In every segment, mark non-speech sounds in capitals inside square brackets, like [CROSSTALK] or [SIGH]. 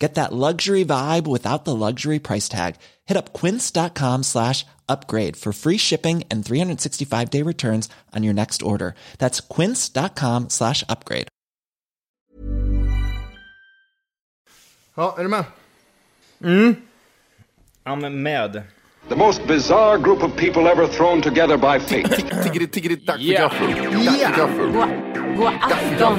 Get that luxury vibe without the luxury price tag. Hit up quince.com slash upgrade for free shipping and 365 day returns on your next order. That's quince.com slash upgrade. Ja, är du med? Mm. Ja, men med. The most bizarre group of people ever thrown together by fate. Tiggeri, tiggeri, dack för Ja. gaffel. Dack för gaffel. God afton!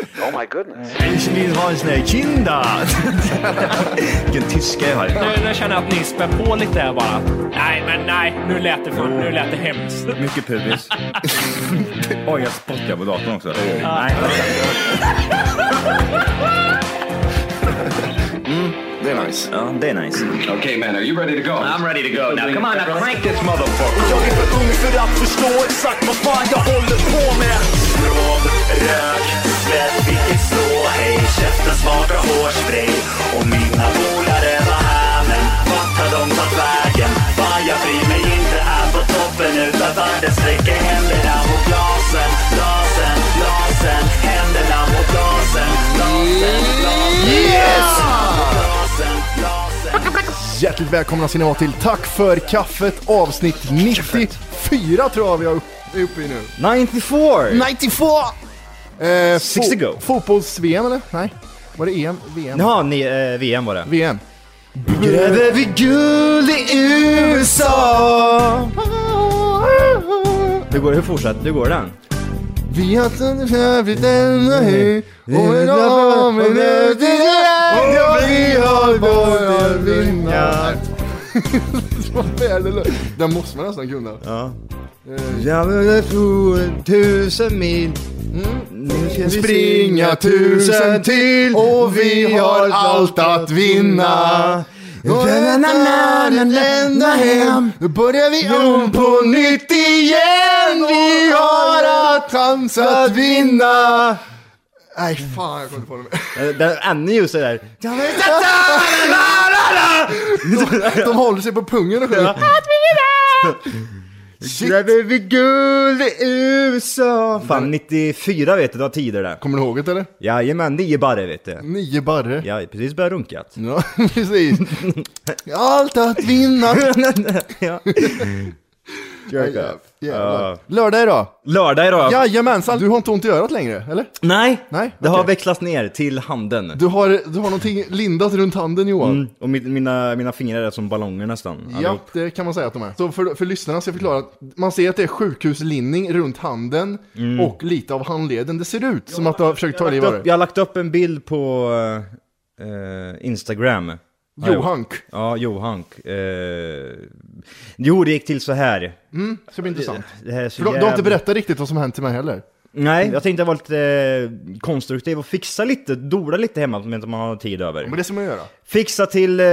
Ich vill ha en sån här kinda! [LAUGHS] Vilken tyska jag har. Nu, nu känner jag att ni spär på lite här bara. Nej, men nej, nu lät det, för, nu lät det hemskt. Mycket pubis. [LAUGHS] Oj, jag spottar på datorn också. Nej, [LAUGHS] Det är nice. ja, det är nice. okay, man, are you ready to go? I'm ready to go now. Come on, now crank this motherfucker. Jag är för ung för att förstå exakt vad fan jag håller på med. Hjärtligt välkomna ska ni vara till Tack för kaffet avsnitt 94 tror jag vi är uppe i nu. 94! 94! Eh, Six to go. Fotbolls-VM eller? Nej. Var det EM? VM? Jaha, ni, eh, VM var det. VM. Gräver vi guld i USA? Hur går? Hur fortsätter Hur går den? Vi har tävlat denna hög och en dag med och vi har bara vinna. Den måste man nästan kunna. Ja. Jag vill få tusen mil. Nu ska vi Springa tusen till och vi har allt att vinna. Lämna hem, då börjar vi om på nytt igen. Vi har allt chans att vinna. Nej fan, jag kommer inte på det mer. Eh, Den ännu ljusare där. [LAUGHS] De håller sig på pungen och sjunger. [LAUGHS] Gräver vi guld i USA? Fan 94 vet du, du har tider där. Kommer du ihåg det eller? Jajamän, nio barre vet du. Nio barre. Har precis börjat runkat. Ja, [LAUGHS] precis. [LAUGHS] Allt att vinna. [LAUGHS] ja. Jävlar. Ja. Lördag idag. Lördag idag. Jajamensan, du har inte ont i örat längre, eller? Nej, Nej, det har okej. växlats ner till handen. Du har, du har någonting lindat runt handen Johan. Mm, och min, mina, mina fingrar är som ballonger nästan. Ja, allihop. det kan man säga att de är. Så för, för lyssnarna ska jag förklara. att Man ser att det är sjukhuslinning runt handen och lite av handleden. Det ser ut som att du har försökt ta jag, har liv lagt av upp, det. jag har lagt upp en bild på eh, Instagram. Johank. Ja, Johank. Eh, jo, det gick till så här. Mm, ska bli intressant. Det här är så För du, du har inte berättat riktigt vad som hänt till mig heller. Nej, jag tänkte vara lite eh, konstruktiv och fixa lite, dola lite hemma medan man har tid över. Men det ska man göra. Fixa till eh,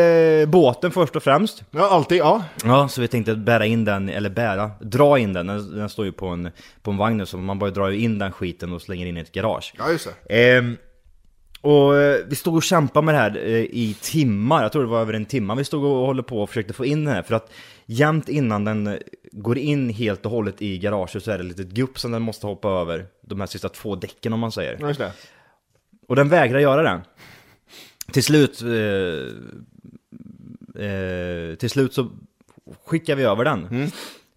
båten först och främst. Ja, alltid. Ja. Ja, så vi tänkte bära in den, eller bära, dra in den. Den, den står ju på en, på en vagn så man bara drar ju in den skiten och slänger in i ett garage. Ja, just det. Ehm, och eh, vi stod och kämpade med det här eh, i timmar, jag tror det var över en timme. Vi stod och håller på och försökte få in den här, för att jämt innan den eh, går in helt och hållet i garaget så är det ett litet gupp som den måste hoppa över. De här sista två däcken om man säger. Just det. Och den vägrar göra det. Till slut, eh, Eh, till slut så skickar vi över den.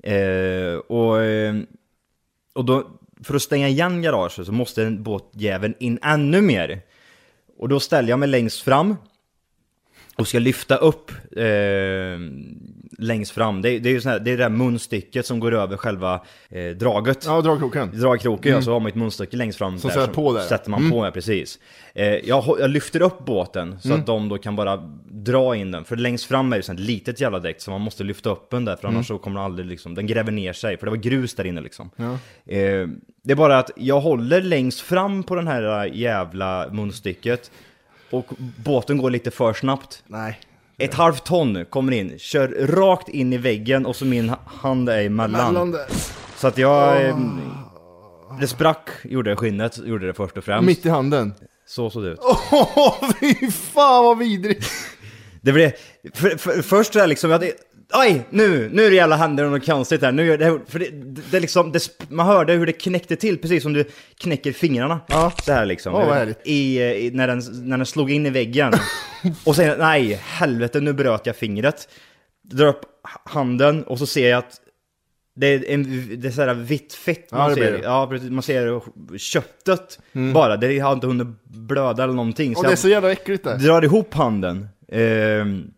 Eh, och, och då, för att stänga igen garaget så måste den båtjäveln in ännu mer. Och då ställer jag mig längst fram och ska lyfta upp eh, längst fram. Det, det är ju här, det är det där munstycket som går över själva eh, draget. Ja, dragkroken. Dragkroken, ja, så har man ett munstycke längst fram. Som där sätter på där. Sätter man på, ja precis. Eh, jag, jag lyfter upp båten så att de då kan bara dra in den. För längst fram är det ett litet jävla däck så man måste lyfta upp den där för annars så kommer den aldrig liksom, den gräver ner sig. För det var grus där inne liksom. Eh, det är bara att jag håller längst fram på den här jävla munstycket. Och båten går lite för snabbt. Nej. Ett halvt ton kommer in, kör rakt in i väggen och så min ha- hand är emellan. Så att jag... eh, Det sprack, gjorde skinnet, gjorde det först och främst. Mitt i handen. Så såg det ut. Åh, [LAUGHS] fy fan vad vidrigt! Det blev... För, för, först så här liksom, jag hade... Aj! Nu, nu är det jävla händer något konstigt här. Nu det, för det, det, det liksom, det, man hörde hur det knäckte till, precis som du knäcker fingrarna. Ja. Så här liksom. Åh, vad. I, i, när, den, när den slog in i väggen. [LAUGHS] och sen, nej, helvete, nu bröt jag fingret. Drar upp handen och så ser jag att det är, en, det är sådär vitt fett Ja, man det blir ser. det. Mm. Ja. Man ser köttet bara. Det har inte hunnit blöda eller någonting. Och det är så jävla äckligt där. drar ihop handen. ehm,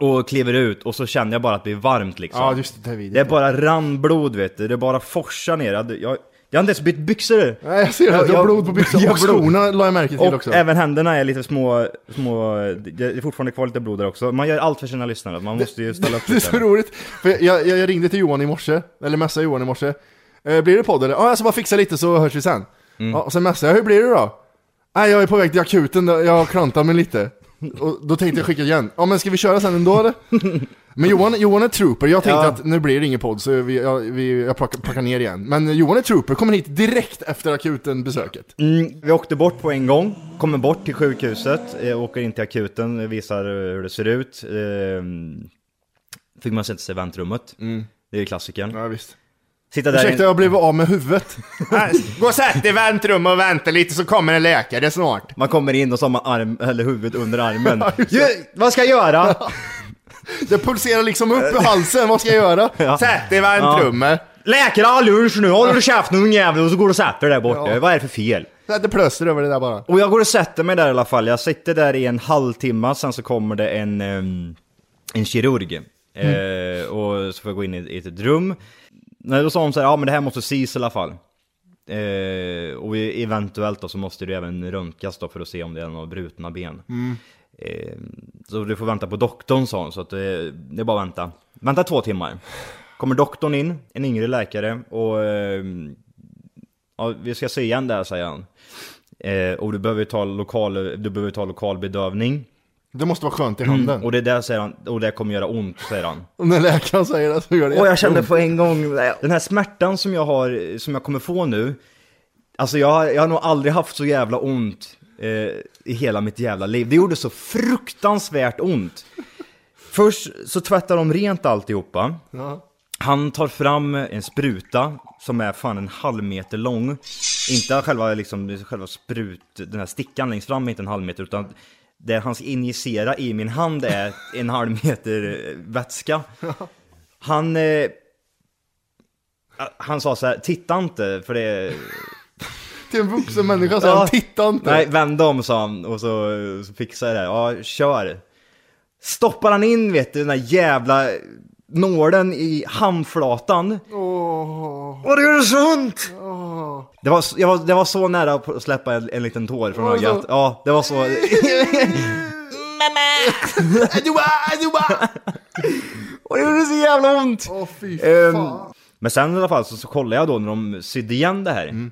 och kliver ut och så känner jag bara att det är varmt liksom. Ja, just det, det är vidrigt. det är bara rann blod vet du. Det är bara forsar ner. Jag, jag, jag har inte ens bytt byxor. Nej, jag ser det. Du har blod på byxorna. [LAUGHS] Och skorna la jag märke till Och också. även händerna är lite små, små, det är fortfarande kvar lite blod där också. Man gör allt för sina lyssnare, man måste ju ställa upp [LAUGHS] Det är så roligt, för jag, jag, jag ringde till Johan i morse, eller messade Johan i morse. Eh, blir det podd eller? Ja, jag ska bara fixa lite så hörs vi sen. Mm. Ja, och sen messade jag, hur blir det då? Nej, jag är på väg till akuten, jag har klantat mig lite. Och då tänkte jag skicka igen. Ja, men ska vi köra sen ändå eller? [LAUGHS] Men Johan, Johan är trooper, jag tänkte Ja. att nu blir det ingen podd så vi, jag, vi, jag packar, packar ner igen. Men Johan är trooper, kommer hit direkt efter akuten-besöket. Mm, vi åkte bort på en gång, kommer bort till sjukhuset, eh, åker in till akuten, visar eh, hur det ser ut. Eh, fick man sätta sig i väntrummet. Det är klassikern. Ja, visst. Sitta där Ursäkta, en- jag blev av med huvudet. [LAUGHS] Gå och sätt dig i väntrummet och vänta lite så kommer en läkare snart. Man kommer in och så har man arm, eller huvudet under armen. [LAUGHS] Ju, vad ska jag göra? [LAUGHS] Det pulserar liksom upp i halsen, vad ska jag göra? Ja. Sätt dig i väntrummet. Läkare har lunch nu, håller du käften din jävel och så går du och sätter dig där borta. Ja. Vad är det för fel? Sätt ett plåster över det där bara. Och jag går och sätter mig där i alla fall. Jag sitter där i en halvtimme, sen så kommer det en, ehm, en kirurg. Eh, och så får jag gå in i, i ett rum. Nej, då sa hon så här, ja men det här måste ses i alla fall. Eh, och eventuellt då så måste det även röntgas då för att se om det är några brutna ben. Eh, så du får vänta på doktorn sa hon, så att det, det är bara att vänta. Vänta två timmar. Kommer doktorn in, en yngre läkare, och ehm, ja, vi ska se igen där säger han. Eh, och du behöver ta lokal, du behöver ta lokal bedövning. Det måste vara skönt i handen. Och det där säger han, och det kommer göra ont säger han. Och när läkaren säger det så gör det Och jag kände på en gång, den här smärtan som jag har, som jag kommer få nu. Alltså jag, jag har nog aldrig haft så jävla ont eh, i hela mitt jävla liv. Det gjorde så fruktansvärt ont. Först så tvättar de rent alltihopa. Ja. Han tar fram en spruta som är fan en halv meter lång. Inte själva, liksom, själva sprut, den här stickan längst fram är inte en halv meter utan det han ska injicera i min hand är en halv meter eh, vätska. Han, eh, han sa så här, titta inte för det Till en vuxen människa säger han, titta inte. Nej, vänd om sa han och så, så fixar jag det. Ja, kör. Stoppar han in vet du den där jävla nålen i handflatan. Åh. Och det gör så ont! Det var, jag var, det var så nära att släppa en, en liten tår från ögat. Ja, det var så. Adua, adua. Och det gjorde så jävla ont! Åh fy Ehm, fan. men sen i alla fall så, så kollade jag då när de sydde igen det här. Mm.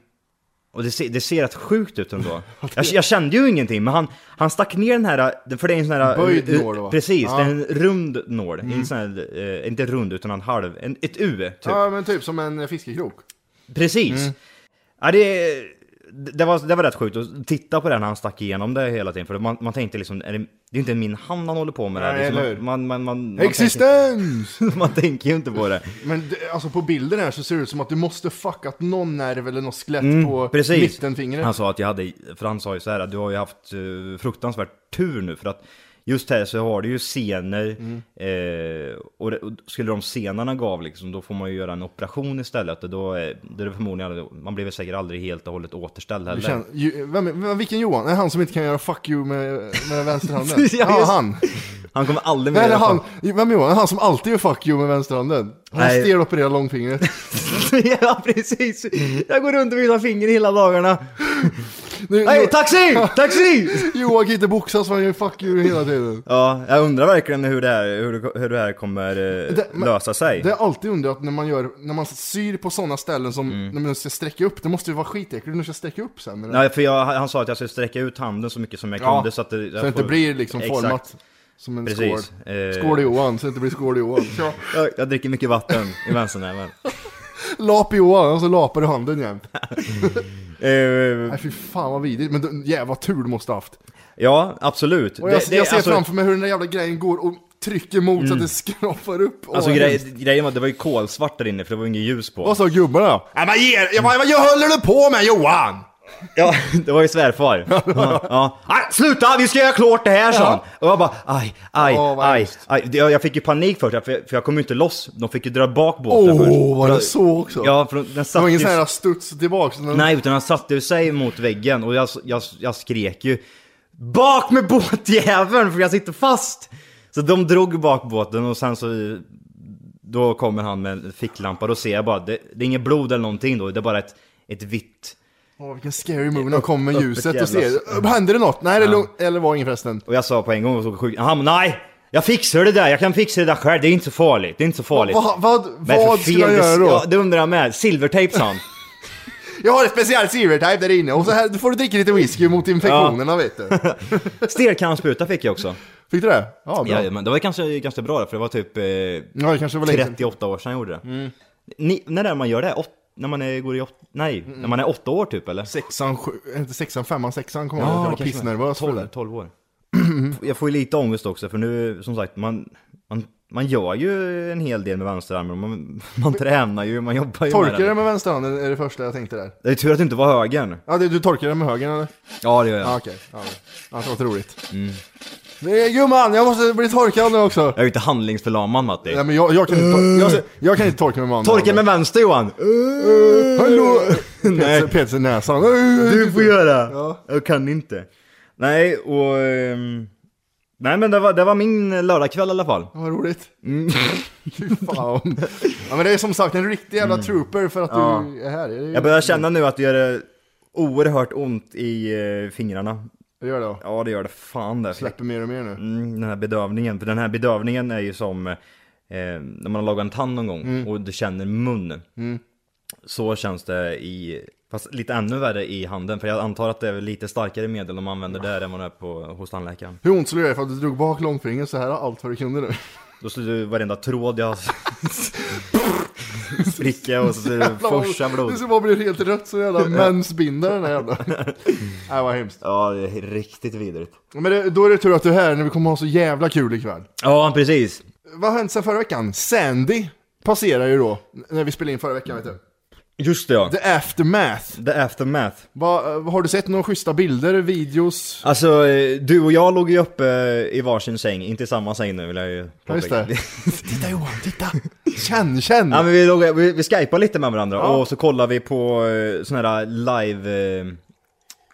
Och det ser, det ser rätt sjukt ut ändå. [LAUGHS] jag, jag kände ju ingenting, men han, han stack ner den här, för det är en sån här... Böjd eh, nål, va? Precis, Ja. Mm. det är en rund nål. En sån här, eh, inte rund utan en halv, en, ett U typ. Ja men typ som en fiskekrok. Precis. Ja, det, det, var, det var rätt sjukt att titta på det när han stack igenom det hela tiden. För man, man tänkte liksom, är det, det är inte min hand han håller på med det här. Nej, Liksom, man, man, man, man, Existens! tänker, [LAUGHS] man tänker ju inte på det. Men det, alltså på bilden här så ser det ut som att du måste fuckat någon nerv eller något skelett på Mm, Precis. mittenfingret. Han sa att jag hade, för han sa ju så här att du har ju haft uh, fruktansvärt tur nu för att Just här så har du ju scener Mm. eh, och, det, och skulle de scenerna gav liksom, då får man ju göra en operation istället och då är då är det förmodligen aldrig, man blir väl säkert aldrig helt och hållet återställd heller. känner, ju, vem, vem, vilken Johan? Är han som inte kan göra fuck you med, med vänsterhanden? [LAUGHS] Ja, han. Han kommer aldrig mer eller han. Vem är Johan? Är han som alltid gör fuck you med vänsterhanden? Han stelopererar långfingret. [LAUGHS] ja precis! Jag går runt och visar finger hela dagarna. [LAUGHS] Nu- Hej, taxi! [LAUGHS] Taxi! Johan kan inte boxas för han gör fuck you hela tiden. Ja, jag undrar verkligen hur det här, hur det, hur det här kommer eh, Det- men- lösa sig. Det är alltid undrat när man gör, när man syr på sådana ställen som, när man ska sträcka upp, det måste ju vara skitäckligt när du ska sträcka upp sen. eller? Nej, för jag, han sa att jag skulle sträcka ut handen så mycket som jag Ja, kunde så att det, så det inte blir liksom Exakt. format som en Precis. skål. Eh, Skål Johan, så det inte blir skål Johan. [LAUGHS] Ja. Jag, jag dricker mycket vatten i vänsternäven. [LAUGHS] Lap Johan, och så lapar du handen jämt. Eh, Nej fy fan vad vidrigt, men du- jävla tur du måste haft. ja, absolut. Och jag, Det- det- jag ser alltså- framför mig hur den där jävla grejen går och trycker mot så att det skrapar upp. Alltså vad grej, grejen var, det var ju kolsvart där inne för det var inget ljus på. Vad sa gubbarna? Nej men ge, jag bara, vad håller du på med Johan? Ja, [LAUGHS] det var ju svärfar. Ja, ja. Nej, sluta! Vi ska göra klart det här, sa han. Och jag bara, aj, aj, Åh, vad aj, hemskt. aj. Jag, jag fick ju panik först, för jag, för jag kom ju inte loss. De fick ju dra bak båten Åh, först. var det så också? Ja, för den Det satt var ingen ju... sån här studs tillbaks? Nej, utan han satte ju sig mot väggen och jag, jag, jag skrek ju Bak med båtjäveln för jag sitter fast! Så de drog bak båten och sen så Då kommer han med en ficklampa, då ser jag bara, det, det är inget blod eller någonting då, det är bara ett, ett vitt Åh vilken scary när de kommer med ljuset och ser, händer det något? Nej det är lugnt, eller var ingen förresten. Och jag sa på en gång, och så sjuk, han bara, nej! Jag fixar det där, jag kan fixa det där själv, det är inte så farligt, det är inte så farligt Vad, vad, Men för vad fel, skulle jag göra då? Ja, det undrar jag med, silvertejp sa han [LAUGHS] Jag har ett speciellt silvertejp där inne och så här, då får du dricka lite whisky mot infektionerna vet du. [LAUGHS] Stelkrampsspruta fick jag också Fick du det? Ja bra. Ja, men det var kanske ganska bra för det var typ eh, Ja, det kanske var länge sedan. 38 år sedan jag gjorde det. Mm. Ni, när är det man gör det? Åt, när man är, går i åt, nej, Mm. när man är åtta år typ eller? Sexan, sju, inte sexan, femman, sexan kommer jag ihåg. Jag var pissnervös för det 12, där. 12 år. [CLEARS THROAT] jag får ju lite ångest också för nu, som sagt, man, man, man gör ju en hel del med vänsterarmen. Man, [LAUGHS] man tränar ju, man jobbar ju Torkar med den. med vänsterhanden är det första jag tänkte där. Det är tur att det inte var högern. Ja, det, du torkar det med högern eller? Ja det gör jag. Ja, okej. Ja, ja, det var roligt. Är, gumman, jag måste bli torkad nu också. Jag är ju inte handlingsförlamad Matti. Nej, men jag, jag, kan inte, tor- jag, jag kan inte torka med mannen. Torka med vänster Johan! Hallå! Nej. Peter, Peter i näsan. Du får göra! Ja. Jag kan inte. Nej, och... ehm, nej men det var, det var min lördagkväll i alla fall. Vad roligt. [LAUGHS] Fy fan. Ja men det är som sagt en riktig jävla trooper för att Ja. du är här. Det är ju- Jag börjar känna nu att det gör oerhört ont i eh, fingrarna. Det gör det då. Ja det gör det fan det. Släpper mer och mer nu. Mm, den här bedövningen. För den här bedövningen är ju som eh, när man har lagat en tand någon gång Mm. och du känner munnen. Så känns det i, fast lite ännu värre i handen. För jag antar att det är lite starkare medel de använder där än vad det är på, hos tandläkaren. Hur ont skulle det göra för att du drog bak långfingret så här allt vad du kunde nu? Då skulle du varenda tråd jag [LAUGHS] [LAUGHS] spricka och så skulle det forsa blod. Det ska bara bli helt rött så jävla [LAUGHS] mensbindare den här jävla. [LAUGHS] Nej vad hemskt. Ja, det är riktigt vidrigt. Men det, då är det tur att du är här när vi kommer ha så jävla kul ikväll. Ja, precis. Vad har hänt sen förra veckan? Sandy passerar ju då, när vi spelade in förra veckan vet du. Just det ja. The Aftermath. The aftermath. Vad, vad har du sett några schyssta bilder, videos? Alltså, eh, du och jag låg ju uppe i varsin säng, inte i samma säng nu vill jag ju Ja, just påpeka. det. Titta Johan, titta! Känn, känn! Ja men vi, låg, vi, vi skypade lite med varandra Ja. och så kollade vi på eh, sån här live... Eh,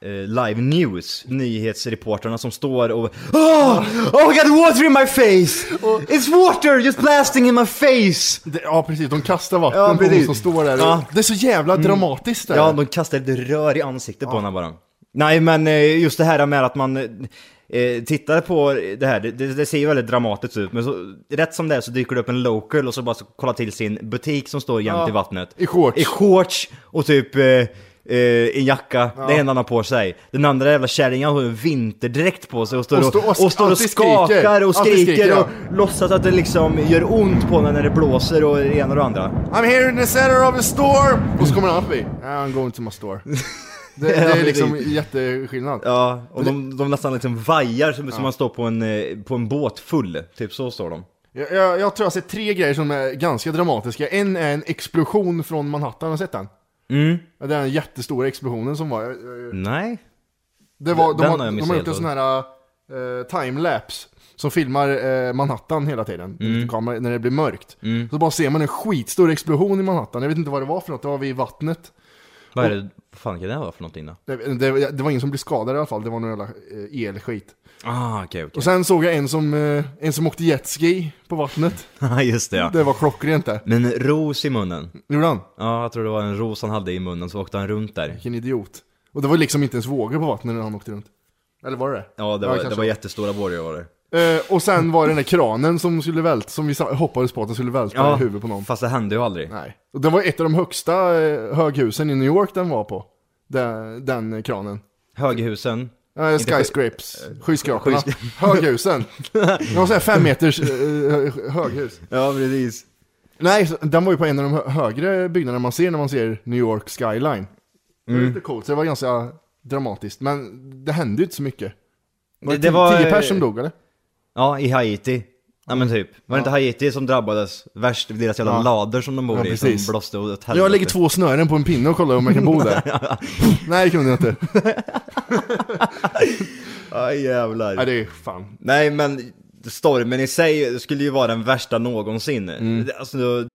eh, live news, nyhetsreportrarna som står och Oh! Oh I got water in my face! It's water just blasting in my face! Det, ja precis, de kastar vatten Ja, på hon som står där. Ja. Det är så jävla dramatiskt där. Ja, de kastar ett rör i ansiktet på henne bara. Nej, men eh, just det här med att man eh, tittar på det här, det, det, ser ju väldigt dramatiskt ut, men så, rätt som det är så dyker det upp en local och så bara så kollar till sin butik som står jämt Ja, i vattnet. i shorts. I shorts och typ eh, eh, en jacka, det enda han har på sig. Den andra jävla kärringen har en vinterdräkt på sig och står Och och, stå- och och, står och alltid skriker. skakar och Alltid skriker, skriker, och låtsas att det liksom gör ont på henne när det blåser och det ena och det andra. I'm here in the center of a store! Och så kommer han förbi. I'm going to my store. Det, det [LAUGHS] är liksom jätteskillnad. Ja, och de, de nästan liksom vajar som, som man står på en, eh, på en båt full. Typ så står de. Jag, jag, jag tror jag har sett tre grejer som är ganska dramatiska. En är en explosion från Manhattan, har du sett den? Mm. Ja, Det är den jättestora explosionen som var. Nej. Det var, de, Den har, har jag de har gjort en sån här uh, timelapse. som filmar eh, Manhattan hela tiden, Mm. mm. kamera, när det blir mörkt. Så bara ser man en skitstor explosion i Manhattan, jag vet inte vad det var för något, det var vid vattnet. Vad är det, vad fan kan det vara för någonting då? Det, det, det var ingen som blev skadad i alla fall, det var någon jävla eh, elskit. Ah, okej okej. Och sen såg jag en som, eh, en som åkte jetski på vattnet. [LAUGHS] Ja, just det ja. Det var klockrent det. Men ros i munnen. Gjorde han? Ja, jag tror det var en ros han hade i munnen, så åkte han runt där. Vilken idiot. Och det var liksom inte ens vågor på vattnet när han åkte runt. Eller var det? Ja, det var, det kanske var jättestora vågor var det. Eh, och sen var det den där kranen som skulle välta, som vi hoppades på att den skulle välta Ja, i huvudet på någon. fast det hände ju aldrig. Nej. Och det var ett av de högsta eh, höghusen i New York den var på. Den, den eh, kranen. Höghusen. Uh, skyscrapes, skyskraporna. skys- [LAUGHS] Höghusen. Det var såhär fem meters eh, höghus. Ja, precis. Nej, den var ju på en av de hö- högre byggnaderna man ser när man ser New York skyline. Det var Mm. lite coolt, så det var ganska dramatiskt. Men det hände ju inte så mycket. Var det, Det- det tio, var, tio eh, pers som dog eller? Ja, i Haiti. Ja men typ. Var det inte Haiti som drabbades värst? Deras jävla Ja. lader som de bor Ja, i, precis. som blåste åt helvete. Jag lägger två snören på en pinne och kollar om jag kan bo där. [LAUGHS] Nej, det kunde jag inte. [LAUGHS] Aj jävlar. Nej, det är fan. Nej men stormen i sig skulle ju vara den värsta någonsin. Mm. Det- Alltså,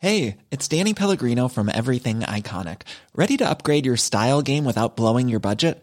Hey, it's Danny Pellegrino from Everything Iconic. Ready to upgrade your style game without blowing your budget?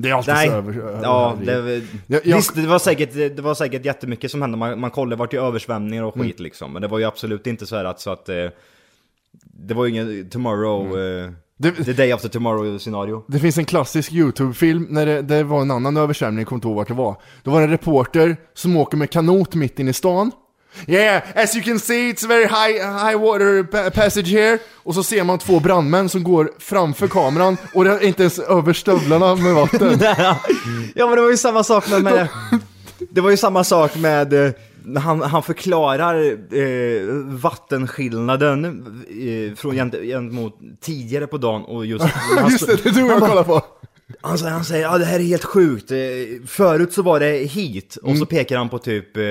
Det är alltid Nej. så över... Ja, det, Jag- jag- visst det var, säkert, det var säkert jättemycket som hände. Man, man kollade vart det är översvämningar och skit liksom. Men det var ju absolut inte så här att, så att eh, det var ju ingen tomorrow, eh, Det- the day after tomorrow scenario. Det finns en klassisk YouTube-film när det, det var en annan översvämning, jag kommer inte ihåg vart det var. Då var det en reporter som åker med kanot mitt in i stan. Yeah, as you can see it's very high, high water pa- passage here. Och så ser man två brandmän som går framför kameran och det är inte ens över stövlarna med vatten. [LAUGHS] Ja men det var ju samma sak med, med [LAUGHS] Det var ju samma sak med eh, han, han förklarar eh, vattenskillnaden eh, från gent- gentemot tidigare på dagen och just... han [LAUGHS] Just det, det tror jag kollar på. Han, säger- han säger ja det här är helt sjukt, Eh, förut så var det hit och så pekar han på typ eh.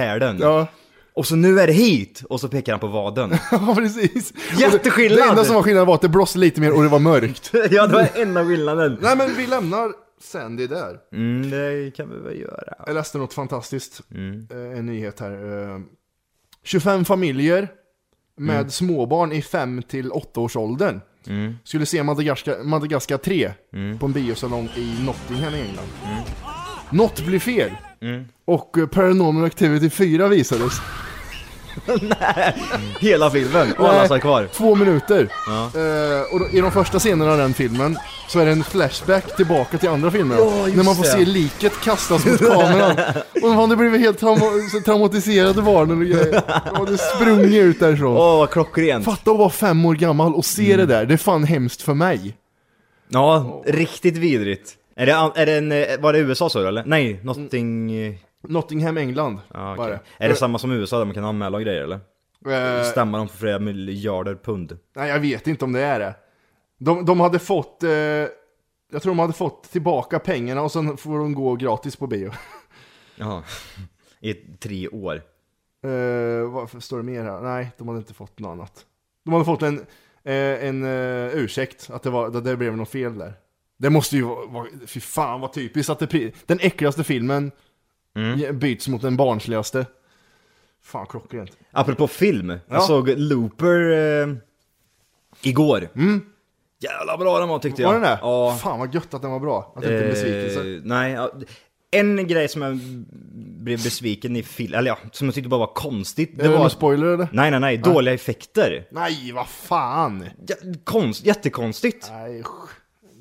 Mm. Ja. Och så nu är det hit och så pekar han på vaden. [LAUGHS] Ja, precis. Jätteskillnad! Det, enda som var skillnaden var att det blåste lite mer och det var mörkt. [LAUGHS] ja det var enda skillnaden. Nej men vi lämnar Sandy där. Mm, det kan vi väl göra. Jag läste något fantastiskt. Eh, En nyhet här. Eh, 25 familjer med småbarn i 5 till 8 års åldern. Skulle se Madagaskar, Madagaskar 3 på en biosalong i Nottingham i England. Något blir fel. Och eh, Paranormal Activity 4 visades. [LAUGHS] Hela filmen och alla satt kvar. Två minuter. Ja. Eh, och då, i de första scenerna av den filmen så är det en flashback tillbaka till andra filmer. Ja, just när man får det. se liket kastas mot kameran. [LAUGHS] och man blivit helt trauma- traumatiserade barnen och grejer. De hade sprungit ut därifrån. Åh vad klockrent. Fatta att vara fem år gammal och se det där. Det är fan hemskt för mig. Ja, riktigt vidrigt. Är det, är det en, eh, var det USA så eller? Nej, Notting... eh, Nottingham, England. Okej. det. Är det samma som USA där man kan anmäla och grejer eller? Eh, Stämma dem för flera miljarder pund. Nej, jag vet inte om det är det. De, de hade fått... Eh, jag tror de hade fått tillbaka pengarna och sen får de gå gratis på bio. [LAUGHS] Jaha. I tre år. Eh, vad står det mer här? Nej, de hade inte fått något annat. De hade fått en, eh, en eh, ursäkt, att det, var, att det blev något fel där. Det måste ju vara, vara fy fan vad typiskt att det, den äckligaste filmen ge- byts mot den barnsligaste. Fan klockrent. Apropå film, Ja. jag såg Looper eh, igår. Jävla bra den var tyckte jag. Var den det? Ja. Fan vad gött att den var bra. Att det inte en besvikelse. Eh, nej, ja, en grej som jag blev besviken i film, eller ja, som jag tyckte bara var konstigt. är det var... spoiler eller? Nej, nej, nej, dåliga effekter. Nej, vad fan! Ja, konst, jättekonstigt. Nej,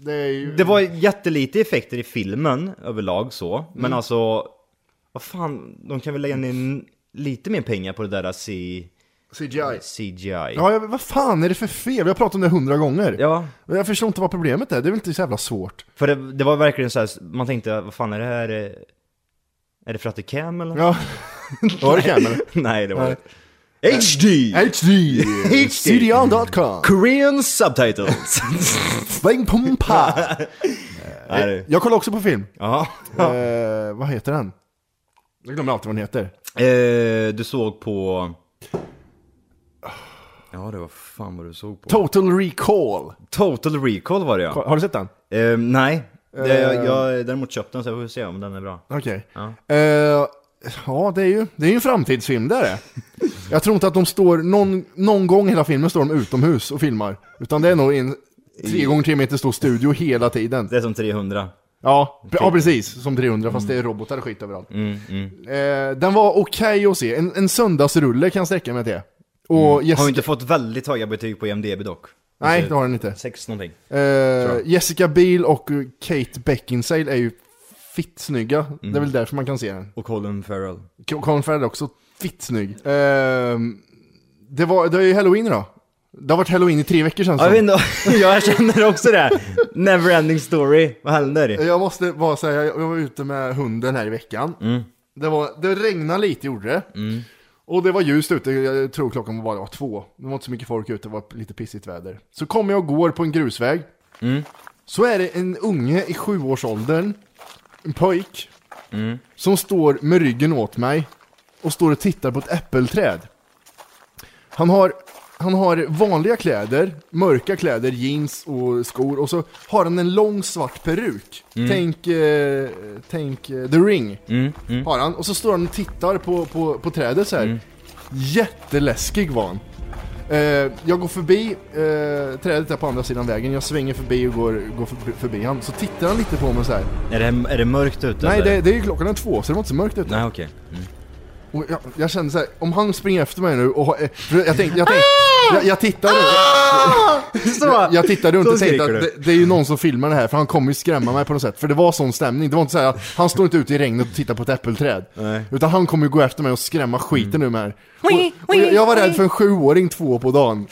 det är ju... Det var jättelite effekter i filmen överlag så, men Mm. alltså, vad fan, de kan väl lägga ner lite mer pengar på det där C... CGI. CGI. Ja, jag, vad fan är det för fel? Vi har pratat om det hundra gånger. Ja. Jag förstår inte vad problemet är, det är väl inte så jävla svårt. För det, det var verkligen så här, man tänkte, vad fan är det här? eh, Är det för att det är cam eller? Ja. [LAUGHS] Var det cam eller? Nej, det var Nej. det. HD! HD! HD. CDON.com Korean subtitles! [LAUGHS] [LAUGHS] Nej, det- Jag kollar också på film. Ja. Eh, vad heter den? Jag glömmer alltid vad den heter. Eh, du såg på... Ja, det var fan vad du såg på. Total Recall. Total Recall var det ja. Har du sett den? Eh, nej. Det, jag, Eh. jag däremot köpt den så jag får se om den är bra. Okej. Ja. Eh, ja, det är ju det är ju en framtidsfilm, det är det. Jag tror inte att de står, någon, någon gång hela filmen står de utomhus och filmar. Utan det är nog en tre gånger tre meter stor studio hela tiden. Det är som 300. Ja, ja precis. Som 300, fast det är robotar och skit överallt. Mm, mm. Eh, den var okej att se. En, en söndagsrulle kan jag sträcka mig till. Och Har Jessica, ju inte fått väldigt höga betyg på IMDB dock. Nej, det har den inte. Sex någonting. eh, Jessica Biel och Kate Beckinsale är ju fitt snygga. Det är Mm. väl därför man kan se den. Och Colin Farrell. Colin Farrell är också fitt snygg. Eh, det, var, det är ju halloween idag. Det har varit halloween i tre veckor sedan. Ja, Jag, vet inte, [LAUGHS] jag känner också det. Neverending story. Vad händer? Jag måste bara säga, jag var ute med hunden här i veckan. Mm. Det, var, det regnade lite gjorde det. Mm. Och det var ljust ute, jag tror klockan var bara två. Det var inte så mycket folk ute, det var lite pissigt väder. Så kommer jag och går på en grusväg. Mm. Så är det en unge i sjuårsåldern, en pojk, Mm. som står med ryggen åt mig och står och tittar på ett äppelträd. Han har, han har vanliga kläder, mörka kläder, jeans och skor och så har han en lång svart peruk. Mm. Tänk, eh, tänk eh, The Ring. Mm. Mm. Har han. Och så står han och tittar på, på, på trädet så här. Jätteläskig var han. Eh, jag går förbi eh, trädet där på andra sidan vägen, jag svänger förbi och går, går förbi, förbi han. Så tittar han lite på mig så här. Är det, är det mörkt ute? Nej, eller? det, det är ju klockan är två, så det var inte så mörkt ute. Nej, okej. Mm. Och jag, jag kände så här, om han springer efter mig nu och eh, jag tänkte, jag tänkte, jag, jag tittar jag, jag tittar runt och tänkte att det, det är ju någon som filmar det här för han kommer ju skrämma mig på något sätt. För det var sån stämning, det var inte så här att han står inte ute i regnet och tittar på ett äppelträd. Nej. Utan han kommer ju gå efter mig och skrämma skiten ur mig här. Och, och jag var rädd för en sjuåring två på dagen.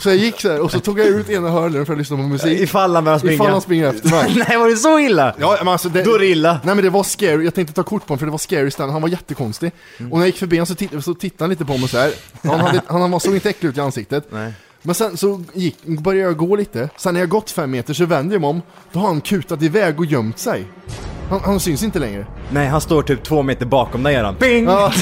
Så jag gick så här och så tog jag ut ena hörluren för att lyssna på musik. Ifall han börjar springa. Ifall han springer efter mig. [LAUGHS] Nej, var det så illa? Ja, men alltså det, Då är det illa. Nej men det var scary, jag tänkte ta kort på honom för det var scary stand. han var jättekonstig. Mm. Och när jag gick förbi honom så, titt, så tittade han lite på mig så här. Han, hade, [LAUGHS] han var, såg inte äcklig ut i ansiktet. Nej. Men sen så gick, började jag gå lite, sen när jag gått fem meter så vänder jag mig om, då har han kutat iväg och gömt sig. Han, han syns inte längre. Nej, han står typ två meter bakom dig gör han. Bing! Ja. [LAUGHS]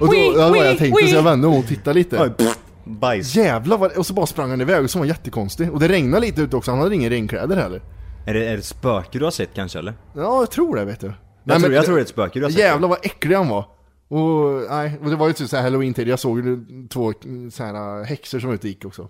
Och då, ja, wee, jag tänkte så jag vände mig om och tittade lite. Oj, Bajs. Jävlar vad, och så bara sprang han iväg och så var han jättekonstig. Och det regnade lite ute också, han hade inga regnkläder heller. Är det, är det ett spöke du har sett kanske eller? Ja, jag tror det vet du. Jag, tror, jag tror det är ett spöke du har sett. Jävlar vad äcklig han var. Och, nej, och det var ju typ såhär halloween-tid, jag såg ju två såhana häxor som var ute och gick också.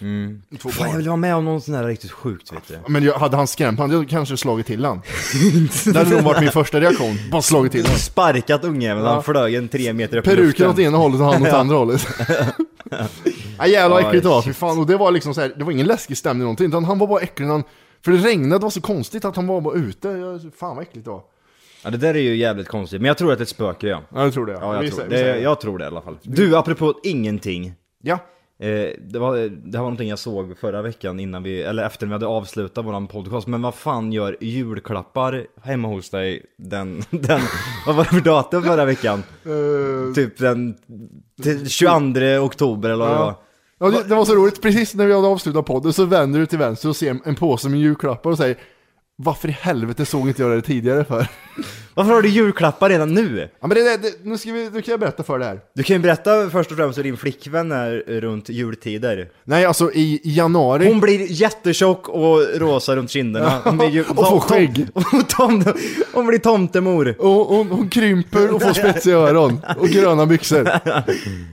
Mm. Fan, jag vill vara med om något sånt där riktigt sjukt vet du. Men jag, hade han skrämt hade jag kanske slagit till han. [LAUGHS] det hade nog varit min första reaktion, bara slagit till han. Sparkat ungjäveln, Ja. han flög en tre meter upp Peruken åt ena hållet och han åt [LAUGHS] andra hållet. [LAUGHS] [LAUGHS] Vad Ja, äckligt det var, fy fan. Och det var liksom så här, det var ingen läskig stämning någonting, utan han var bara äcklig han, För det regnade, det var så konstigt att han var bara ute. Jag, fan vad äckligt det var. Ja det där är ju jävligt konstigt, men jag tror att det är ett spöke ja. Ja, jag tror det. Ja, jag, Vi tror, det. jag tror det i alla fall. Du, apropå ingenting. Ja. Eh, det, var, det var någonting jag såg förra veckan innan vi, eller efter vi hade avslutat våran podcast. Men vad fan gör julklappar hemma hos dig den, [LAUGHS] den vad var det för datum förra veckan? Eh, Typ den till 22 oktober eller vad det var. Ja, det, det var så roligt, precis när vi hade avslutat podden så vänder du till vänster och ser en, en påse med julklappar och säger Varför i helvete såg inte jag det tidigare för? [LAUGHS] Varför har du julklappar redan nu? Ja men det, det, nu, ska vi, nu kan jag berätta för det här. Du kan ju berätta först och främst hur din flickvän är runt jultider. Nej alltså i januari Hon blir jättetjock och rosa runt kinderna. Hon blir ju, [LAUGHS] Och får skägg. [LAUGHS] tom, hon blir tomtemor. och hon, hon krymper och får spetsiga öron och gröna byxor.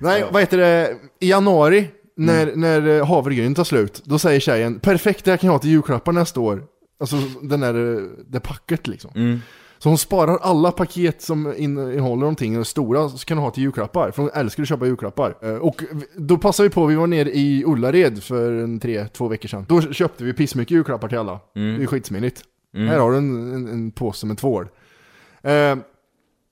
Nej, vad heter det? I januari när, när eh, havregrynen tar slut, då säger tjejen Perfekt, det här kan jag ha till julklappar nästa år. Alltså den där, eh, det packet liksom. Mm. Så hon sparar alla paket som innehåller någonting, stora, så kan hon ha till julklappar. För hon älskar att köpa julklappar. Eh, Och då passade vi på, vi var nere i Ullared för en tre, två veckor sedan. Då köpte vi pissmycket julklappar till alla. Mm. Det är skitsmidigt. Mm. Här har du en, en, en påse med tvål. Eh,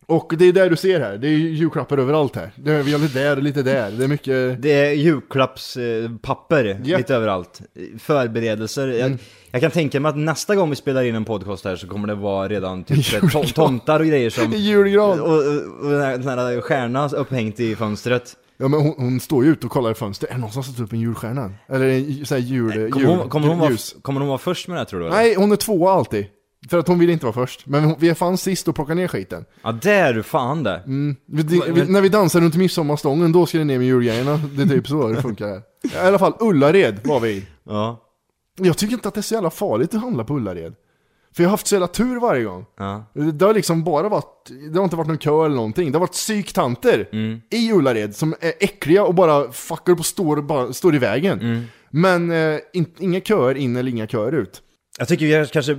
och det är där du ser här, det är julklappar överallt här. Det är, lite där och lite där, det är mycket... Det är julklappspapper Ja. lite överallt. Förberedelser. Mm. Jag, jag kan tänka mig att nästa gång vi spelar in en podcast här så kommer det vara redan typ [LAUGHS] tom, tomtar och grejer som... [LAUGHS] Julgran. Och, och, och den, här, den här stjärna upphängt i fönstret. Ja men hon, hon står ju ute och kollar i fönstret, är det någon som satt upp en julstjärna? Eller en sån här jul, Kommer jul, hon, kommer, hon vara, kommer hon vara först med det här tror du? eller? Nej, hon är tvåa alltid. För att hon vill inte vara först. Men hon, vi fanns sist och plockade ner skiten. Ja det är du fan det. Mm. Vi, vi, när vi dansar runt midsommarstången, då ska det ner med julgrejerna. Det är typ så det funkar. I alla fall, Ullared var vi i. Ja. Jag tycker inte att det är så jävla farligt att handla på Ullared. För jag har haft så jävla tur varje gång. Ja. Det det har liksom bara varit, det har inte varit någon kö eller någonting. Det har varit psyktanter Mm. i Ullared som är äckliga och bara fuckar upp och står, bara, står i vägen. Mm. Men eh, in, inga köer in eller inga köer ut. Jag tycker vi kanske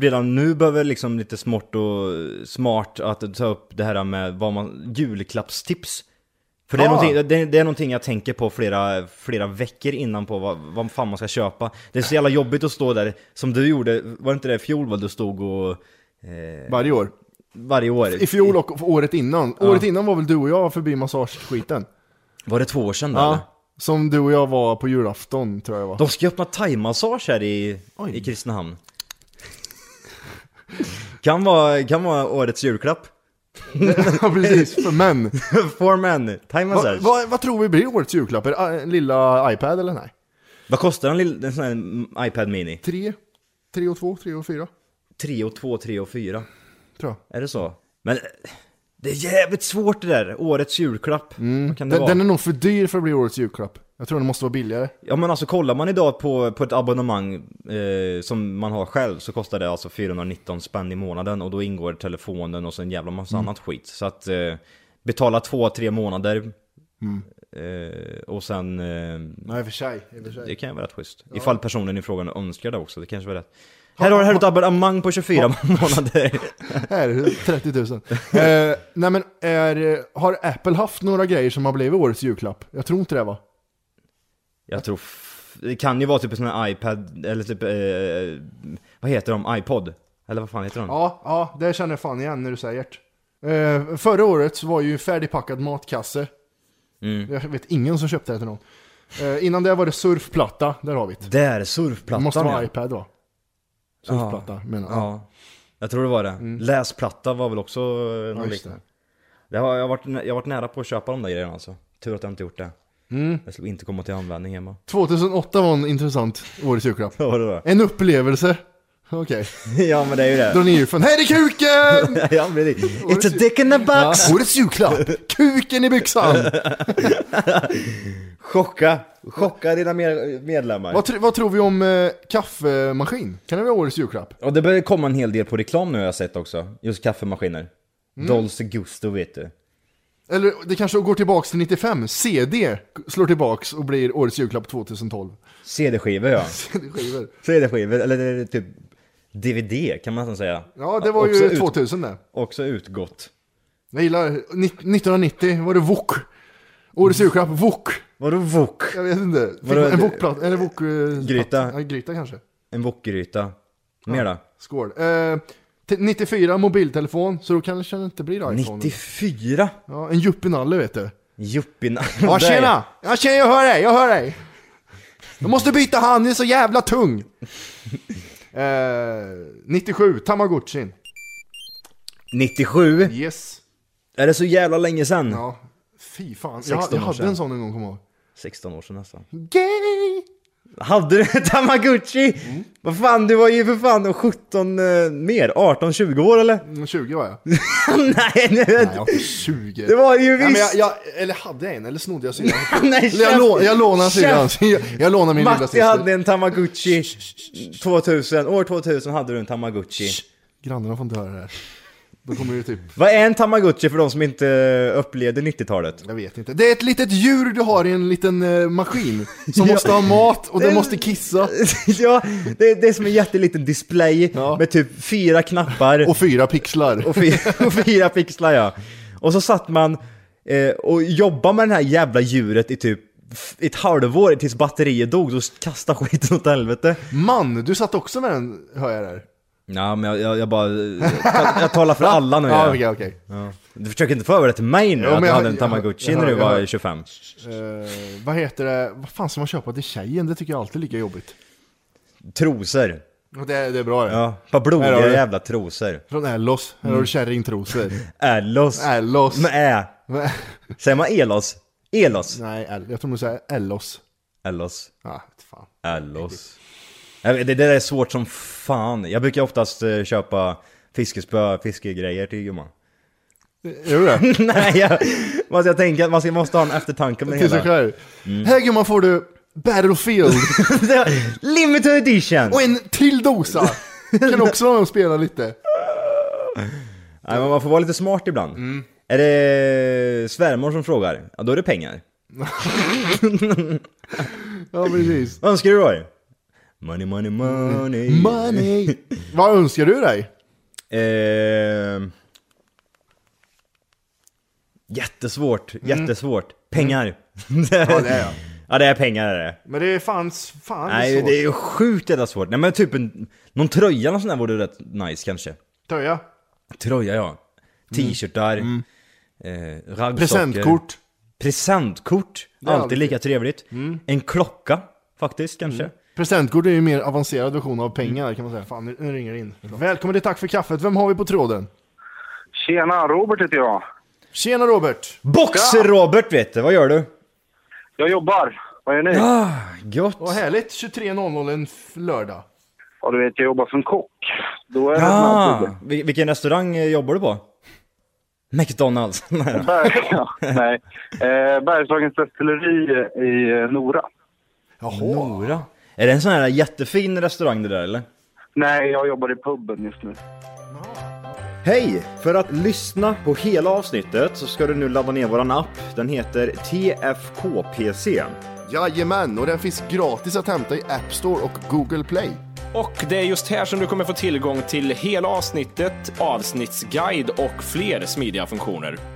redan nu behöver liksom lite smart och smart att ta upp det här med vad man, julklappstips. För det är, Ja. någonting, det, det är någonting jag tänker på flera, flera veckor innan på vad, vad fan man ska köpa. Det är så jävla jobbigt att stå där, som du gjorde, var det inte det i fjol vad du stod och... Eh, Varje år. varje år? I fjol och året innan. Ja. Året innan var väl du och jag förbi massageskiten? Var det två år sedan då, eller? Som du och jag var på julafton tror jag var. De ska öppna thaimassage här i, Oj. i Kristinehamn. kan, vara, kan vara årets julklapp. [LAUGHS] ja precis, för män. [LAUGHS] For men, thaimassage. Vad vad- vad tror vi blir årets julklapp? Äh, lilla iPad eller nej? Vad kostar en, lill- en sån här iPad Mini? Tre? Tre och två? Tre och fyra? 3 och 2, 3 och 4. Tror jag. Är det så? Men det är jävligt svårt det där, årets julklapp. Vad kan det Den, vara? den är nog för dyr för att bli årets julklapp. Jag tror den måste vara billigare. Ja men alltså kollar man idag på, på ett abonnemang eh, som man har själv så kostar det alltså 419 spänn i månaden och då ingår telefonen och så en jävla massa Mm. annat skit. Så att eh, betala två, tre månader Mm. eh, och sen... Eh, Nej, för sig. för sig. det kan ju vara rätt schysst. Ifall personen i frågan önskar det också, det kanske var rätt. Här har du [LAUGHS] [LAUGHS] här har du ett abonnemang på 24 månader. Här, 30 000. eh, nej men, är, har Apple haft några grejer som har blivit årets julklapp? Jag tror inte det va? Jag tror... Det kan ju vara typ en sån här iPad, eller typ... Eh, vad heter de? iPod? Eller vad fan heter de? Ja, ja, det känner jag fan igen när du säger det. Eh, förra året så var ju färdigpackad matkasse. Mm. Jag vet ingen som köpte det till någon. Eh, innan det var det surfplatta, där har vi det. Där, Det surfplattan måste vara ja. iPad va? Surfplatta menar jag. Ja, jag tror det var det. Läsplatta var väl också något liknande. Det har, jag, har varit, jag har varit nära på att köpa de där grejerna alltså. Tur att jag inte gjort det. Mm. Det skulle inte komma till användning hemma. 2008 var en intressant årets julklapp. [LAUGHS] Var det då? En upplevelse. Okej. [LAUGHS] ja men det är ju det. Dra ner från, här är kuken! [LAUGHS] ja, men det It's a dick in the box! Ja, årets julklapp! Kuken i byxan! [LAUGHS] Chocka! Chocka dina med- medlemmar. vad, tr- vad tror vi om eh, kaffemaskin? Kan det vara årets julklapp? Och det börjar komma en hel del på reklam nu har jag sett också. Just kaffemaskiner. Mm. Dolce Gusto vet du. Eller det kanske går tillbaks till 95, CD slår tillbaks och blir årets julklapp 2012. CD-skivor ja. CD-skivor. CD-skivor, eller det är typ DVD kan man nästan säga. Ja, det var Också ju ut- 2000 det. Också utgått. Jag gillar, ni- 1990 var det Wok. Årets julklapp, Wok. Vadå wok? Jag vet inte. Vadå, en wokplatta, eller wok... eh, Gryta. Ja, gryta kanske. En wokgryta. Mer då? Skål. Eh, t- 94 mobiltelefon, så då kanske det inte blir iPhone. 94? Ja, en juppinalle vet du. Juppin. [LAUGHS] Ja tjena! Ja tjena, jag hör dig, jag hör dig! Jag måste byta hand, den är så jävla tung! [LAUGHS] eh, 97, Tamagotchin. 97? Yes. Är det så jävla länge sedan? Ja, fy fan. Jag, 16 jag år hade sedan. en sån en gång, kommer jag ihåg. 16 år sedan nästan. Gay! Hade du [LAUGHS] Tamagotchi? Mm. Vad fan, du var ju för fan 17 eh, mer, 18-20 år eller? Mm, 20 var jag. [LAUGHS] Nej, nu... Nej, jag var inte 20. Det var ju Ja, men visst! jag, jag, eller hade jag en, eller snodde jag syrran? [LAUGHS] Nej, Eller jag, lå, jag lånade syrran. Jag, jag lånade min lilla syster. hade en Tamagotchi 2000, år 2000 hade du en Tamagotchi. Grannarna får inte höra det här. Då kommer det typ, Vad är en tamagotchi för de som inte upplevde 90-talet? jag vet inte. Det är ett litet djur du har i en liten eh, maskin. Som [LAUGHS] måste ha mat och den måste kissa. [LAUGHS] ja, det, det är som en jätteliten display Ja. med typ fyra knappar Och fyra pixlar. och, fyra, [LAUGHS] och fyra pixlar ja. Och så satt man eh, och jobbade med det här jävla djuret i typ ett halvår tills batteriet dog, då kastade skiten åt helvete. Man, du satt också med den, hör jag där. Ja, men jag, jag, jag bara... Jag, jag talar för [LAUGHS] alla nu. Ja, okej, okej. Ja. Du försöker inte få över det till mig nu, Ja, att du hade en tamagotchi när du var jag- 25. Eh, vad heter det, vad fan ska man köpa till tjejen? Det tycker jag alltid är lika jobbigt. Trosor. Det, det är bra det. Ja, har blodiga du. jävla trosor. Från Ellos, här har du kärringtrosor. [LAUGHS] Ellos. Ellos. Med ä. Säger man elos? Elos? Nej, jag tror man säger Ellos. Ellos. Ja, vet fan. Ellos. Det där är svårt som fan. Jag brukar oftast eh, köpa fiskespö, fiskegrejer till gumman. Gör du det? [LAUGHS] Nej, jag, måste jag tänka, man ska, måste ha en eftertanke med det Till sig hela. själv. Här gumman får du Battlefield [LAUGHS] Limited edition! och en till dosa. Kan också vara med och spela lite. Nej, men man får vara lite smart ibland. Är det svärmor som frågar? Ja, då är det pengar. [LAUGHS] Ja, precis. Vad önskar du då? Money, money, money. Money! [LAUGHS] Vad önskar du dig? Eh, jättesvårt, jättesvårt. Pengar. ja, Mm. det är jag. [LAUGHS] Ja, det är pengar är det. Men det är fan, fan Nej, så. det är ju sjukt jävla svårt. Nej men typ en, någon tröja eller sån där vore rätt nice kanske. Tröja. Tröja ja. T-shirtar. Eh, raggsockor. Presentkort. Presentkort. Alltid. lika trevligt. En klocka faktiskt kanske. Presentkort är ju mer avancerad version av pengar kan man säga. Fan, nu, nu ringer det in. Välkommen till Tack för kaffet. Vem har vi på tråden? Tjena, Robert heter jag. Tjena Robert! Boxer-Robert vet du, vad gör du? Jag jobbar. Vad gör ni? Ah, gott. Vad härligt. 23.00 en f- lördag. Ja, du vet, jag jobbar som kock. Då är det Ja, snabbt. vil- vilken restaurang eh, jobbar du på? McDonalds? [LAUGHS] Nej då. Berg, ja, nej. Eh, Bergslagens destilleri i eh, Nora. Jaha. Nora. Är det en sån här jättefin restaurang det där eller? Nej, jag jobbar i puben just nu. Hej! För att lyssna på hela avsnittet så ska du nu ladda ner våran app. Den heter TFKPC. Jajamän, och den finns gratis att hämta i App Store och Google Play. Och det är just här som du kommer få tillgång till hela avsnittet, avsnittsguide och fler smidiga funktioner.